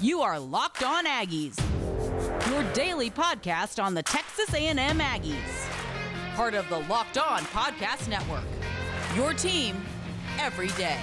You are Locked On Aggies, your daily podcast on the Texas A&M Aggies. Part of the Locked On Podcast Network. Your team every day.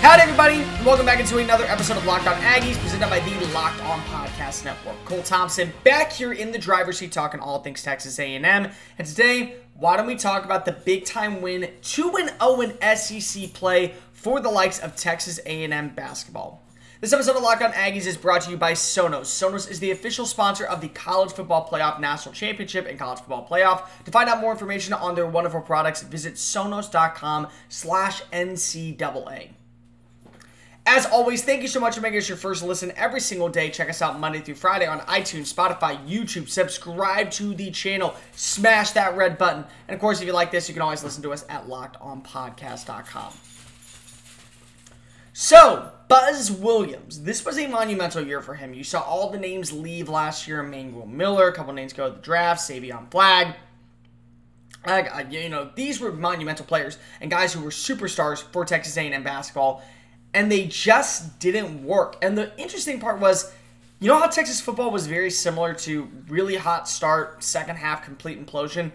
Howdy, everybody. And welcome back into another episode of Locked On Aggies, presented by the Locked On Podcast Network. Cole Thompson back here in the driver's seat talking all things Texas A&M. And today, why don't we talk about the big time win, 2-0 in SEC play for the likes of Texas A&M basketball. This episode of Locked On Aggies is brought to you by Sonos. Sonos is the official sponsor of the College Football Playoff National Championship and College Football Playoff. To find out more information on their wonderful products, visit sonos.com slash NCAA. As always, thank you so much for making us your first listen every single day. Check us out Monday through Friday on iTunes, Spotify, YouTube. Subscribe to the channel. Smash that red button. And of course, if you like this, you can always listen to us at lockedonpodcast.com. So, Buzz Williams. This was a monumental year for him. You saw all the names leave last year. Emmanuel Miller, a couple names go to the draft, Savion Flagg. Uh, you know, these were monumental players and guys who were superstars for Texas A&M basketball and they just didn't work. And the interesting part was, you know how Texas football was very similar to really hot start, second half complete implosion.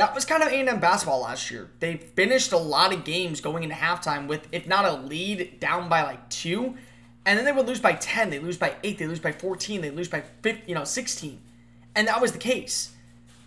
That was kind of A&M basketball last year. They finished a lot of games going into halftime with, if not a lead, down by like two, and then they would lose by ten. They lose by eight. They lose by fourteen. They lose by 15, you know sixteen, and that was the case.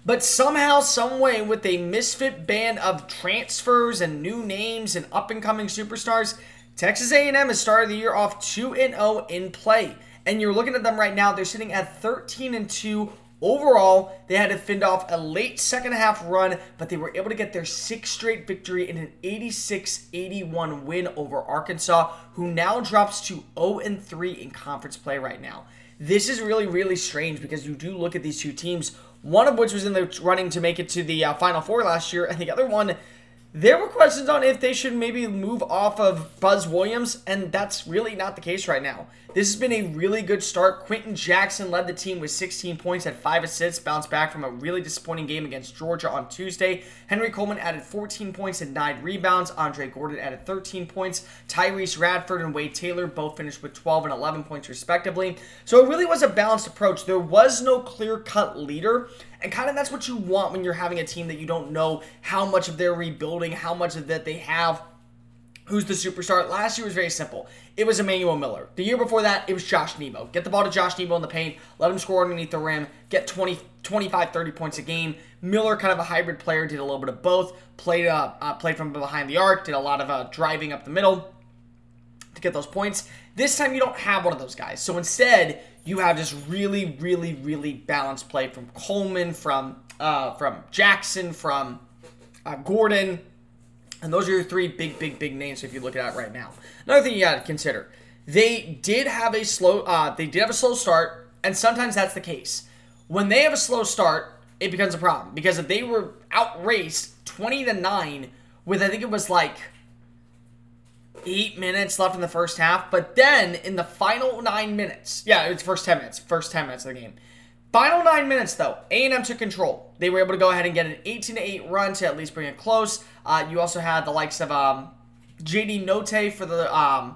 But somehow, some way, with a misfit band of transfers and new names and up and coming superstars, Texas A&M has started the year off 2 and 0 in play. And you're looking at them right now, they're sitting at 13 and 2 overall. They had to fend off a late second half run, but they were able to get their sixth straight victory in an 86-81 win over Arkansas, who now drops to 0 and 3 in conference play right now. This is really really strange because you do look at these two teams, one of which was in the running to make it to the uh, final four last year, and the other one there were questions on if they should maybe move off of Buzz Williams, and that's really not the case right now. This has been a really good start. Quenton Jackson led the team with 16 points, had five assists, bounced back from a really disappointing game against Georgia on Tuesday. Henry Coleman added 14 points and nine rebounds. Andre Gordon added 13 points. Tyrese Radford and Wade Taylor both finished with 12 and 11 points respectively. So it really was a balanced approach. There was no clear cut leader. And kind of that's what you want when you're having a team that you don't know how much of their rebuilding, how much of that they have Who's the superstar? Last year was very simple. It was Emmanuel Miller. The year before that, it was Josh Nebo. Get the ball to Josh Nebo in the paint, let him score underneath the rim, get 20, 25, 30 points a game. Miller, kind of a hybrid player, did a little bit of both. Played uh, uh, played from behind the arc, did a lot of uh, driving up the middle to get those points. This time, you don't have one of those guys. So instead, you have this really, really, really balanced play from Coleman, from uh, from Jackson, from uh, Gordon and those are your three big, big, big names if you look at it right now. Another thing you got to consider: they did have a slow, uh, they did have a slow start, and sometimes that's the case. When they have a slow start, it becomes a problem because if they were outraced twenty to nine with I think it was like eight minutes left in the first half, but then in the final nine minutes, yeah, it's first ten minutes, first ten minutes of the game. Final nine minutes though, A&M took control. They were able to go ahead and get an 18 to 8 run to at least bring it close. Uh, you also had the likes of um, JD Notae for the um,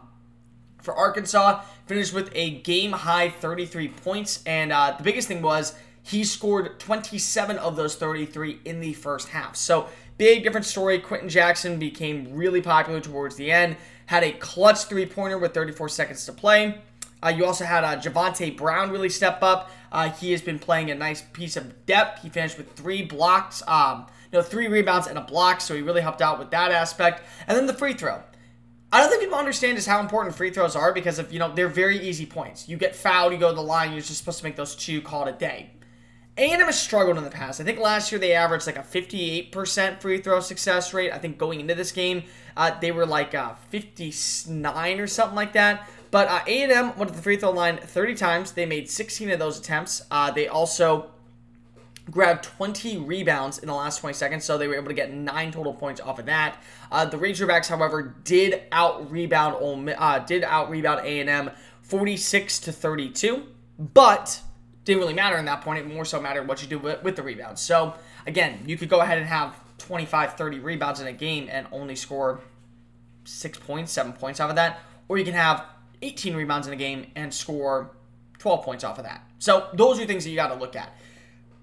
for Arkansas finished with a game high 33 points, and uh, the biggest thing was he scored 27 of those 33 in the first half. So big different story. Quenton Jackson became really popular towards the end. Had a clutch three pointer with 34 seconds to play. Uh, you also had uh, Javonte Brown really step up. Uh, he has been playing a nice piece of depth. He finished with three blocks, um, no, three rebounds and a block, so he really helped out with that aspect. And then the free throw. I don't think people understand just how important free throws are because of you know they're very easy points. You get fouled, you go to the line, you're just supposed to make those two, call it a day. A&M has struggled in the past. I think last year they averaged like a 58% free throw success rate. I think going into this game, uh, they were like uh, 59 or something like that. But uh, A&M went to the free throw line 30 times. They made 16 of those attempts. Uh, they also grabbed 20 rebounds in the last 20 seconds, so they were able to get nine total points off of that. Uh, the Razorbacks, however, did out rebound uh, did out rebound A&M 46 to 32, but didn't really matter in that point. It more so mattered what you do with, with the rebounds. So again, you could go ahead and have 25, 30 rebounds in a game and only score six points, seven points out of that, or you can have 18 rebounds in a game and score 12 points off of that. So those are things that you got to look at.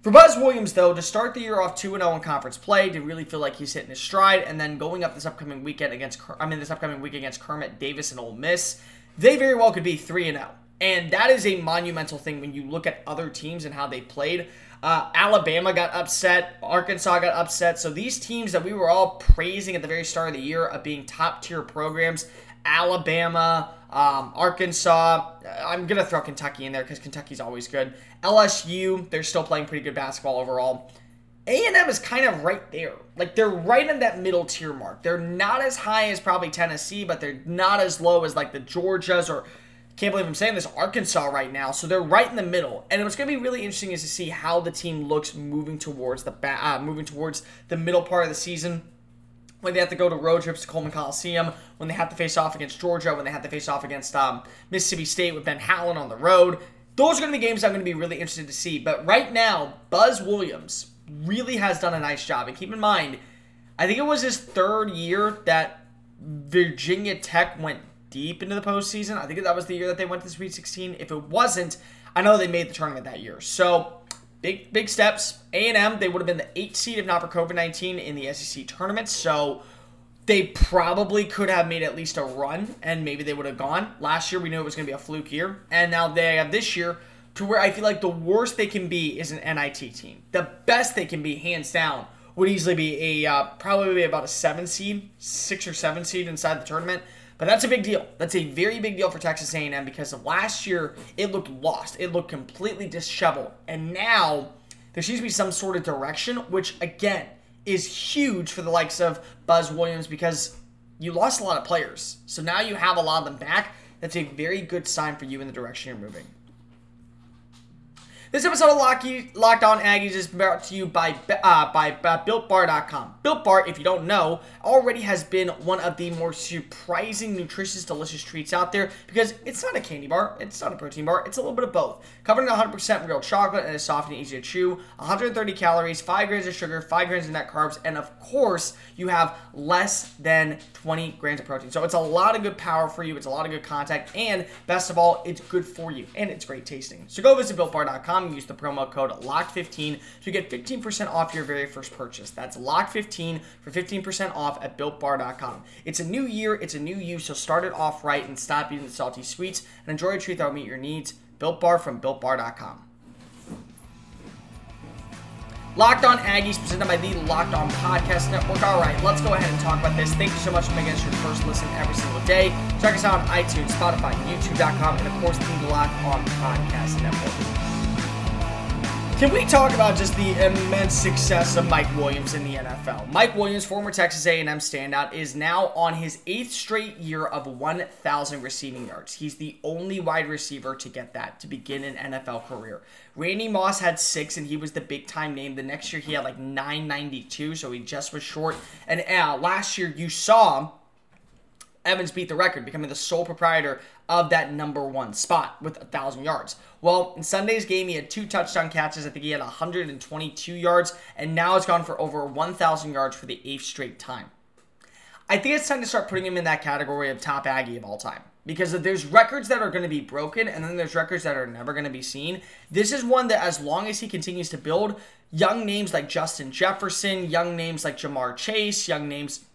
For Buzz Williams, though, to start the year off 2 0 in conference play, to really feel like he's hitting his stride, and then going up this upcoming weekend against, I mean, this upcoming week against Kermit Davis and Ole Miss, they very well could be 3 0. And that is a monumental thing when you look at other teams and how they played. Uh, Alabama got upset. Arkansas got upset. So these teams that we were all praising at the very start of the year of being top tier programs, Alabama, um, Arkansas. I'm gonna throw Kentucky in there because Kentucky's always good. LSU, they're still playing pretty good basketball overall. A&M is kind of right there. Like they're right in that middle tier mark. They're not as high as probably Tennessee, but they're not as low as like the Georgias or can't believe I'm saying this Arkansas right now. So they're right in the middle. And what's going to be really interesting is to see how the team looks moving towards the ba- uh, moving towards the middle part of the season when they have to go to road trips to Coleman Coliseum, when they have to face off against Georgia, when they have to face off against um, Mississippi State with Ben Howland on the road. Those are going to be games I'm going to be really interested to see. But right now, Buzz Williams really has done a nice job. And keep in mind, I think it was his third year that Virginia Tech went deep into the postseason. I think that was the year that they went to the Sweet 16. If it wasn't, I know they made the tournament that year. So big big steps. A and M they would have been the eighth seed if not for COVID nineteen in the SEC tournament. So they probably could have made at least a run, and maybe they would have gone. Last year we knew it was going to be a fluke year, and now they have this year to where I feel like the worst they can be is an NIT team. The best they can be, hands down, would easily be a uh, probably about a seven seed, six or seven seed inside the tournament. But that's a big deal. That's a very big deal for Texas A&M because last year it looked lost. It looked completely disheveled. And now there seems to be some sort of direction, which again is huge for the likes of Buzz Williams because you lost a lot of players. So now you have a lot of them back. That's a very good sign for you in the direction you're moving. This episode of Locky, Locked On Aggies is brought to you by uh, by uh, BuiltBar.com. Built Bar, if you don't know, already has been one of the more surprising, nutritious, delicious treats out there because it's not a candy bar, it's not a protein bar, it's a little bit of both. Covered in 100% real chocolate and is soft and easy to chew. 130 calories, 5 grams of sugar, 5 grams of net carbs, and of course, you have less than 20 grams of protein. So it's a lot of good power for you, it's a lot of good contact, and best of all, it's good for you and it's great tasting. So go visit BuiltBar.com use the promo code LOCK15 to get 15% off your very first purchase. That's LOCK15 for 15% off at BuiltBar.com. It's a new year, it's a new you, so start it off right and stop eating the salty sweets and enjoy a treat that will meet your needs. Built Bar from BuiltBar.com. Locked On Aggies, presented by the Locked On Podcast Network. All right, let's go ahead and talk about this. Thank you so much for making us your first listen every single day. Check us out on iTunes, Spotify, YouTube.com, and of course the Locked On Podcast Network. Can we talk about just the immense success of Mike Williams in the NFL? Mike Williams, former Texas A&M standout, is now on his eighth straight year of 1,000 receiving yards. He's the only wide receiver to get that to begin an NFL career. Randy Moss had six, and he was the big time name. The next year he had like 992, so he just was short. And uh, last year you saw Evans beat the record, becoming the sole proprietor of that number one spot with a thousand yards. Well, in Sunday's game, he had two touchdown catches. I think he had 122 yards, and now it's gone for over 1,000 yards for the eighth straight time. I think it's time to start putting him in that category of top Aggie of all time. Because there's records that are going to be broken, and then there's records that are never going to be seen. This is one that, as long as he continues to build, young names like Justin Jefferson, young names like Ja'Marr Chase, young names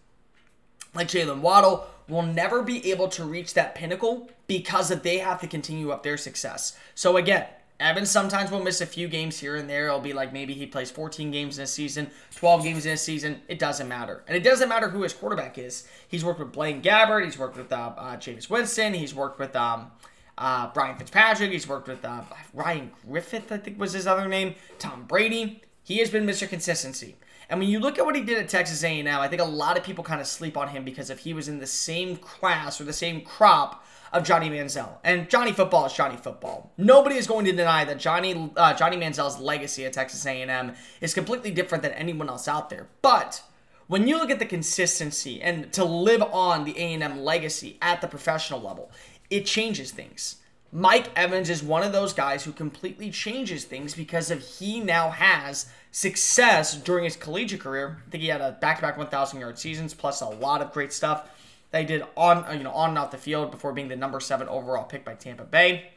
like Jaylen Waddle will never be able to reach that pinnacle because they have to continue up their success. So again, Evans sometimes will miss a few games here and there. It'll be like maybe he plays 14 games in a season, 12 games in a season. It doesn't matter. And it doesn't matter who his quarterback is. He's worked with Blaine Gabbert. He's worked with uh, uh, Jameis Winston. He's worked with um, uh, Brian Fitzpatrick. He's worked with uh, Ryan Griffith, I think was his other name. Tom Brady. He has been Mr. Consistency. And when you look at what he did at Texas A&M, I think a lot of people kind of sleep on him because if he was in the same class or the same crop of Johnny Manziel. And Johnny Football is Johnny Football. Nobody is going to deny that Johnny uh, Johnny Manziel's legacy at Texas A&M is completely different than anyone else out there. But when you look at the consistency and to live on the A&M legacy at the professional level, it changes things. Mike Evans is one of those guys who completely changes things because of he now has success during his collegiate career. I think he had a back-to-back 1,000 yard seasons plus a lot of great stuff. that he did on uh, you know on and off the field before being the number seven overall pick by Tampa Bay.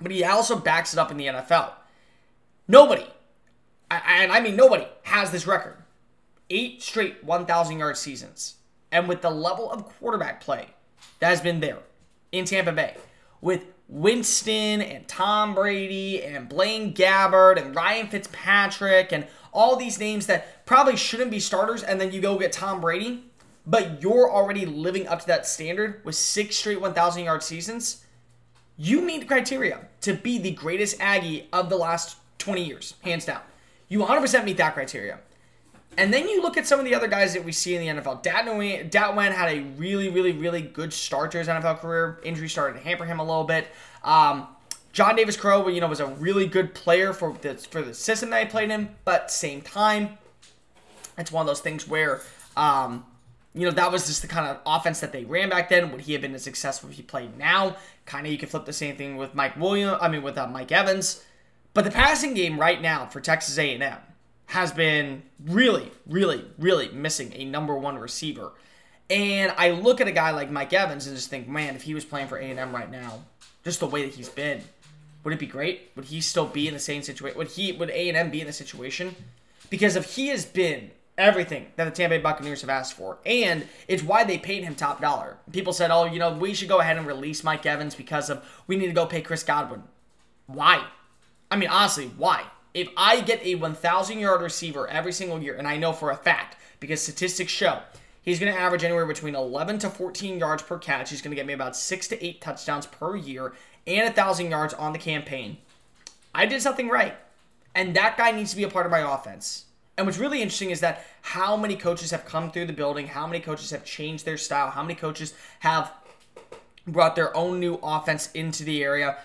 But he also backs it up in the NFL. Nobody, and I mean nobody, has this record. Eight straight 1,000 yard seasons. And with the level of quarterback play that has been there in Tampa Bay, with Winston and Tom Brady and Blaine Gabbert and Ryan Fitzpatrick and all these names that probably shouldn't be starters, and then you go get Tom Brady, but you're already living up to that standard with six straight 1,000 yard seasons, you meet the criteria to be the greatest Aggie of the last 20 years, hands down. You 100% meet that criteria. And then you look at some of the other guys that we see in the NFL. Datwen, Datwen had a really, really, really good start to his NFL career. Injury started to hamper him a little bit. Um, John David Crow, you know, was a really good player for the for the system that he played in, but same time, it's one of those things where, um, you know, that was just the kind of offense that they ran back then. Would he have been as successful if he played now? Kind of, you can flip the same thing with Mike Williams. I mean, with uh, Mike Evans. But the passing game right now for Texas A&M has been really, really, really missing a number one receiver. And I look at a guy like Mike Evans and just think, man, if he was playing for A&M right now, just the way that he's been, would it be great? Would he still be in the same situation? Would he? Would A&M be in the situation? Because if he has been everything that the Tampa Bay Buccaneers have asked for, and it's why they paid him top dollar. People said, "Oh, you know, we should go ahead and release Mike Evans because of we need to go pay Chris Godwin." Why? I mean, honestly, why? If I get a 1,000 yard receiver every single year, and I know for a fact because statistics show he's going to average anywhere between 11 to 14 yards per catch. He's going to get me about six to eight touchdowns per year and a 1,000 yards on the campaign. I did something right. And that guy needs to be a part of my offense. And what's really interesting is that how many coaches have come through the building, how many coaches have changed their style, how many coaches have brought their own new offense into the area,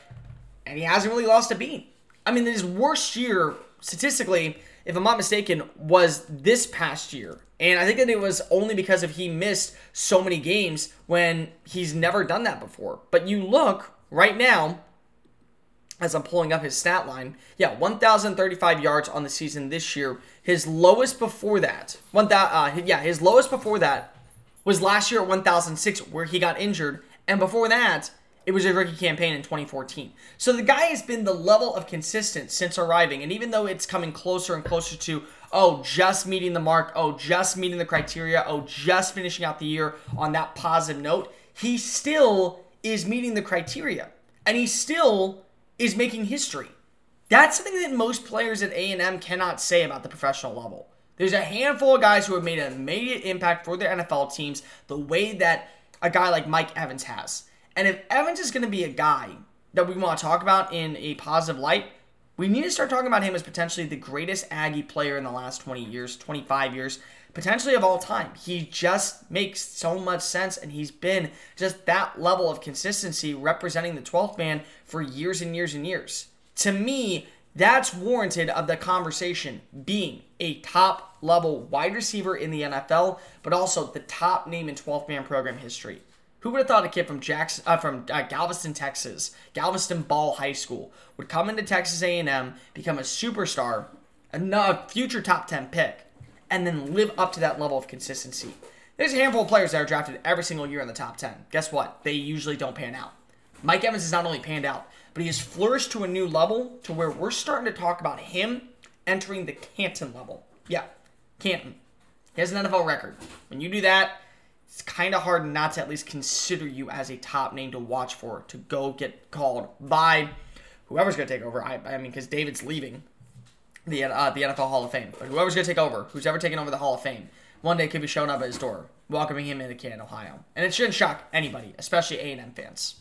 and he hasn't really lost a beat. I mean, his worst year statistically, if I'm not mistaken, was this past year. And I think that it was only because of he missed so many games when he's never done that before. But you look right now, as I'm pulling up his stat line, yeah, 1,035 yards on the season this year. His lowest before that, one that, uh, yeah, his lowest before that was last year at 1,006, where he got injured, and before that, it was a rookie campaign in 2014. So the guy has been the level of consistent since arriving. And even though it's coming closer and closer to, oh, just meeting the mark, oh, just meeting the criteria, oh, just finishing out the year on that positive note, he still is meeting the criteria. And he still is making history. That's something that most players at A&M cannot say about the professional level. There's a handful of guys who have made an immediate impact for their NFL teams the way that a guy like Mike Evans has. And if Evans is going to be a guy that we want to talk about in a positive light, we need to start talking about him as potentially the greatest Aggie player in the last 20 years, 25 years, potentially of all time. He just makes so much sense, and he's been just that level of consistency representing the 12th man for years and years and years. To me, that's warranted of the conversation being a top level wide receiver in the NFL, but also the top name in 12th man program history. Who would have thought a kid from Jackson, uh, from uh, Galveston, Texas, Galveston Ball High School, would come into Texas A&M, become a superstar, a future top ten pick, and then live up to that level of consistency? There's a handful of players that are drafted every single year in the top ten. Guess what? They usually don't pan out. Mike Evans has not only panned out, but he has flourished to a new level to where we're starting to talk about him entering the Canton level. Yeah, Canton. He has an NFL record. When you do that, it's kind of hard not to at least consider you as a top name to watch for to go get called by whoever's going to take over. I, I mean, because David's leaving the uh, the NFL Hall of Fame, but whoever's going to take over, who's ever taken over the Hall of Fame, one day could be showing up at his door, welcoming him into Canton, Ohio, and it shouldn't shock anybody, especially A and M fans.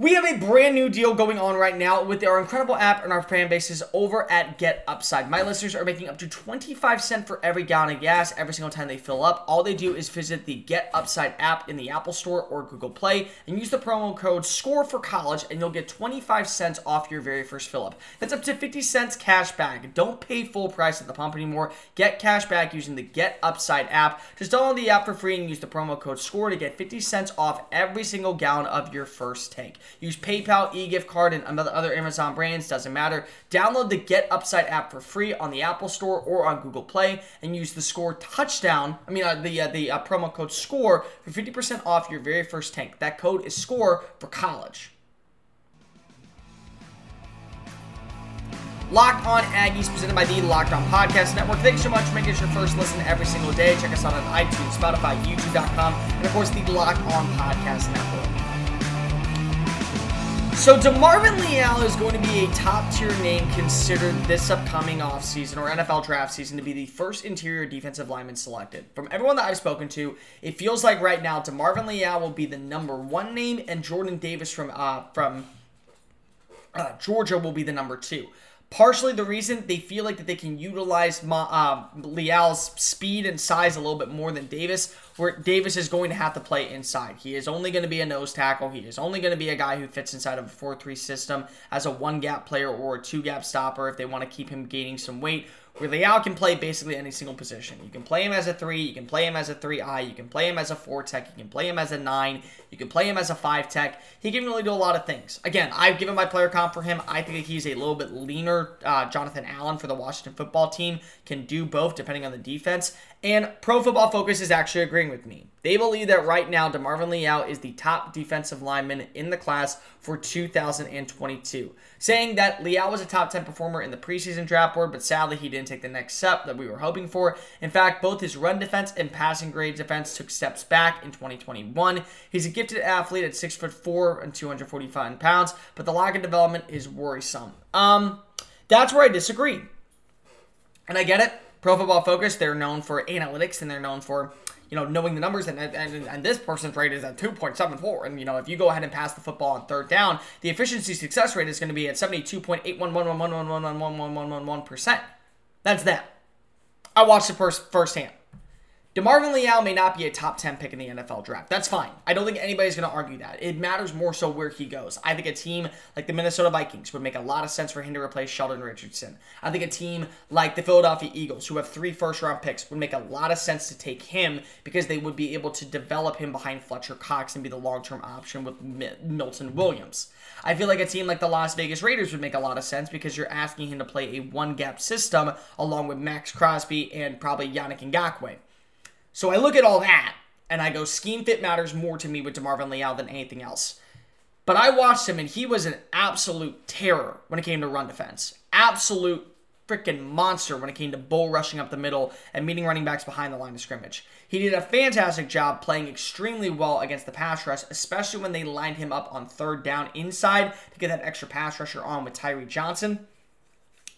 We have a brand new deal going on right now with our incredible app and our fan bases over at Get Upside. My listeners are making up to 25 cents for every gallon of gas every single time they fill up. All they do is visit the Get Upside app in the Apple Store or Google Play and use the promo code SCORE for college and you'll get 25 cents off your very first fill up. That's up to 50 cents cash back. Don't pay full price at the pump anymore. Get cash back using the Get Upside app. Just download the app for free and use the promo code SCORE to get 50 cents off every single gallon of your first tank. Use PayPal, e-gift card, and another other Amazon brands, doesn't matter. Download the Get Upside app for free on the Apple Store or on Google Play and use the score touchdown, I mean, uh, the, uh, the uh, promo code SCORE for 50% off your very first tank. That code is SCORE for college. Locked on Aggies, presented by the Locked On Podcast Network. Thanks so much for making us your first listen every single day. Check us out on iTunes, Spotify, YouTube.com, and of course the Locked On Podcast Network. So DeMarvin Leal is going to be a top tier name considered this upcoming offseason or NFL draft season to be the first interior defensive lineman selected. From everyone that I've spoken to, it feels like right now DeMarvin Leal will be the number one name and Jordan Davis from uh, from uh, Georgia will be the number two. Partially the reason they feel like that they can utilize Ma, uh, Leal's speed and size a little bit more than Davis, where Davis is going to have to play inside. He is only going to be a nose tackle. He is only going to be a guy who fits inside of a 4 3 system as a one gap player or a two gap stopper if they want to keep him gaining some weight where Leal can play basically any single position. You can play him as a 3, you can play him as a 3I, you can play him as a 4 tech, you can play him as a 9, you can play him as a 5 tech. He can really do a lot of things. Again, I've given my player comp for him. I think he's a little bit leaner. Uh, Jonathan Allen for the Washington football team can do both depending on the defense. And Pro Football Focus is actually agreeing with me. They believe that right now, DeMarvin Leal is the top defensive lineman in the class for 2022, saying that Leal was a top 10 performer in the preseason draft board, but sadly he didn't take the next step that we were hoping for. In fact, both his run defense and passing grade defense took steps back in 2021. He's a gifted athlete at 6 foot 4 and 245 pounds, but the lack of development is worrisome. Um, that's where I disagree. And I get it. Pro Football Focus, they're known for analytics and they're known for you know, knowing the numbers, and, and, and this person's rate is at 2.74. And, you know, if you go ahead and pass the football on third down, the efficiency success rate is going to be at 72.8111111111%. That's that. I watched it first firsthand. DeMarvin Leal may not be a top 10 pick in the NFL draft. That's fine. I don't think anybody's going to argue that. It matters more so where he goes. I think a team like the Minnesota Vikings would make a lot of sense for him to replace Sheldon Richardson. I think a team like the Philadelphia Eagles, who have three first round picks, would make a lot of sense to take him because they would be able to develop him behind Fletcher Cox and be the long term option with Milton Williams. I feel like a team like the Las Vegas Raiders would make a lot of sense because you're asking him to play a one gap system along with Maxx Crosby and probably Yannick Ngakoue. So I look at all that and I go, scheme fit matters more to me with DeMarvin Leal than anything else. But I watched him and he was an absolute terror when it came to run defense. Absolute freaking monster when it came to bull rushing up the middle and meeting running backs behind the line of scrimmage. He did a fantastic job playing extremely well against the pass rush, especially when they lined him up on third down inside to get that extra pass rusher on with Tyree Johnson.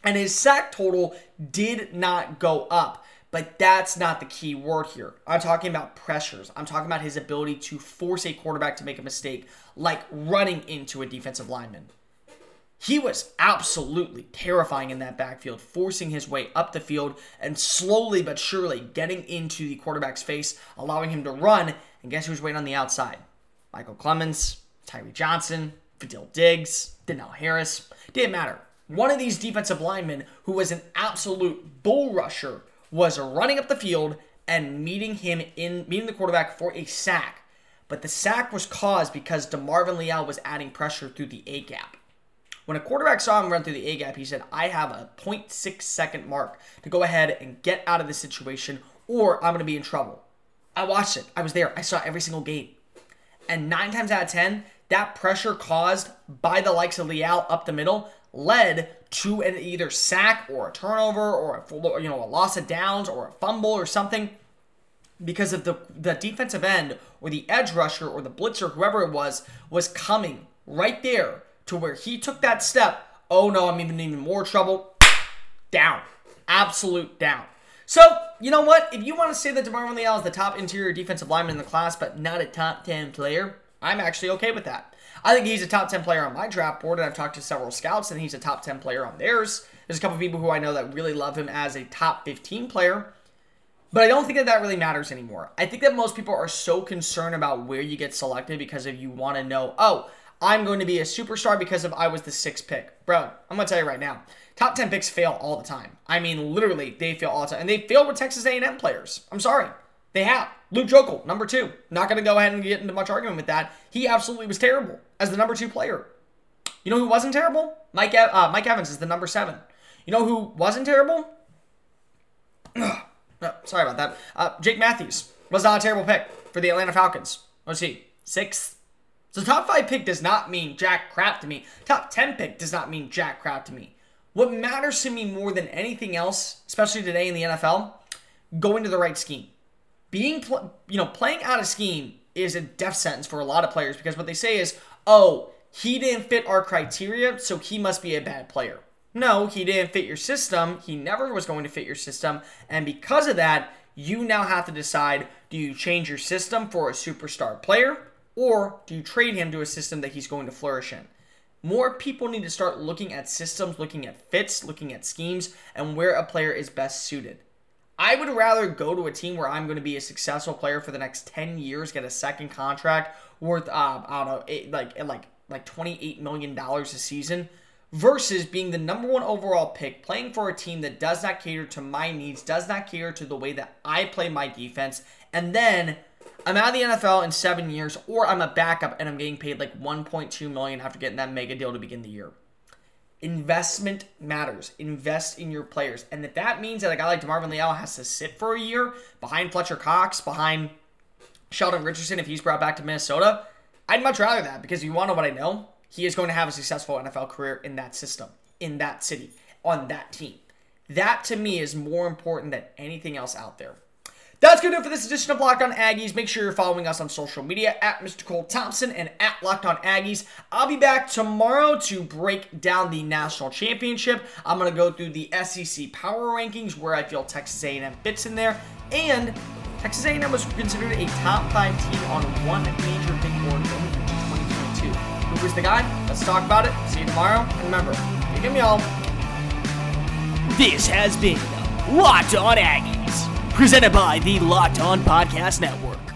And his sack total did not go up. But that's not the key word here. I'm talking about pressures. I'm talking about his ability to force a quarterback to make a mistake, like running into a defensive lineman. He was absolutely terrifying in that backfield, forcing his way up the field and slowly but surely getting into the quarterback's face, allowing him to run. And guess who's waiting on the outside? Michael Clemons, Tyree Johnson, Fadil Diggs, Donell Harris. Didn't matter. One of these defensive linemen who was an absolute bull rusher was running up the field and meeting him in meeting the quarterback for a sack. But the sack was caused because DeMarvin Leal was adding pressure through the A gap. When a quarterback saw him run through the A gap, he said, I have a 0.6 second mark to go ahead and get out of this situation, or I'm going to be in trouble. I watched it. I was there. I saw every single game. And nine times out of 10, that pressure caused by the likes of Leal up the middle led to an either sack or a turnover or a full, you know a loss of downs or a fumble or something because of the the defensive end or the edge rusher or the blitzer whoever it was was coming right there to where he took that step. Oh no i'm even even more trouble. Down. Absolute down. So you know what? If you want to say that DeMarvin Leal is the top interior defensive lineman in the class but not a top 10 player i'm actually okay with that I think he's a top 10 player on my draft board, and I've talked to several scouts, and he's a top 10 player on theirs. There's a couple people who I know that really love him as a top 15 player. But I don't think that that really matters anymore. I think that most people are so concerned about where you get selected because if you want to know, oh, I'm going to be a superstar because of I was the sixth pick. Bro, I'm going to tell you right now. Top 10 picks fail all the time. I mean, literally, they fail all the time. And they fail with Texas A&M players. I'm sorry. They have. Luke Joeckel, number two. Not going to go ahead and get into much argument with that. He absolutely was terrible as the number two player. You know who wasn't terrible? Mike uh, Mike Evans is the number seven. You know who wasn't terrible? sorry about that. Uh, Jake Matthews was not a terrible pick for the Atlanta Falcons. Let's see, sixth. So top five pick does not mean jack crap to me. Top ten pick does not mean jack crap to me. What matters to me more than anything else, especially today in the NFL, go into the right scheme. Being, pl- you know, playing out of scheme is a death sentence for a lot of players because what they say is, oh, he didn't fit our criteria, so he must be a bad player. No, he didn't fit your system. He never was going to fit your system. And because of that, you now have to decide do you change your system for a superstar player or do you trade him to a system that he's going to flourish in? More people need to start looking at systems, looking at fits, looking at schemes, and where a player is best suited. I would rather go to a team where I'm going to be a successful player for the next 10 years, get a second contract worth, uh, I don't know, eight, like like like 28 million dollars a season, versus being the number one overall pick, playing for a team that does not cater to my needs, does not cater to the way that I play my defense, and then I'm out of the NFL in seven years, or I'm a backup and I'm getting paid like 1.2 million after getting that mega deal to begin the year. Investment matters. Invest in your players, and if that means that a guy like DeMarvin Leal has to sit for a year behind Fletcher Cox, behind Sheldon Richardson if he's brought back to Minnesota, I'd much rather that because you want to know what I know he is going to have a successful NFL career in that system, in that city, on that team. That to me is more important than anything else out there. That's going to do it for this edition of Locked On Aggies. Make sure you're following us on social media at Mr. Cole Thompson and at Locked On Aggies. I'll be back tomorrow to break down the national championship. I'm going to go through the SEC power rankings where I feel Texas A&M fits in there, and Texas A&M was considered a top five team on one major big board into 2022. Who was the guy? Let's talk about it. See you tomorrow. And remember, give me all. This has been Locked On Aggies, presented by the Locked On Podcast Network.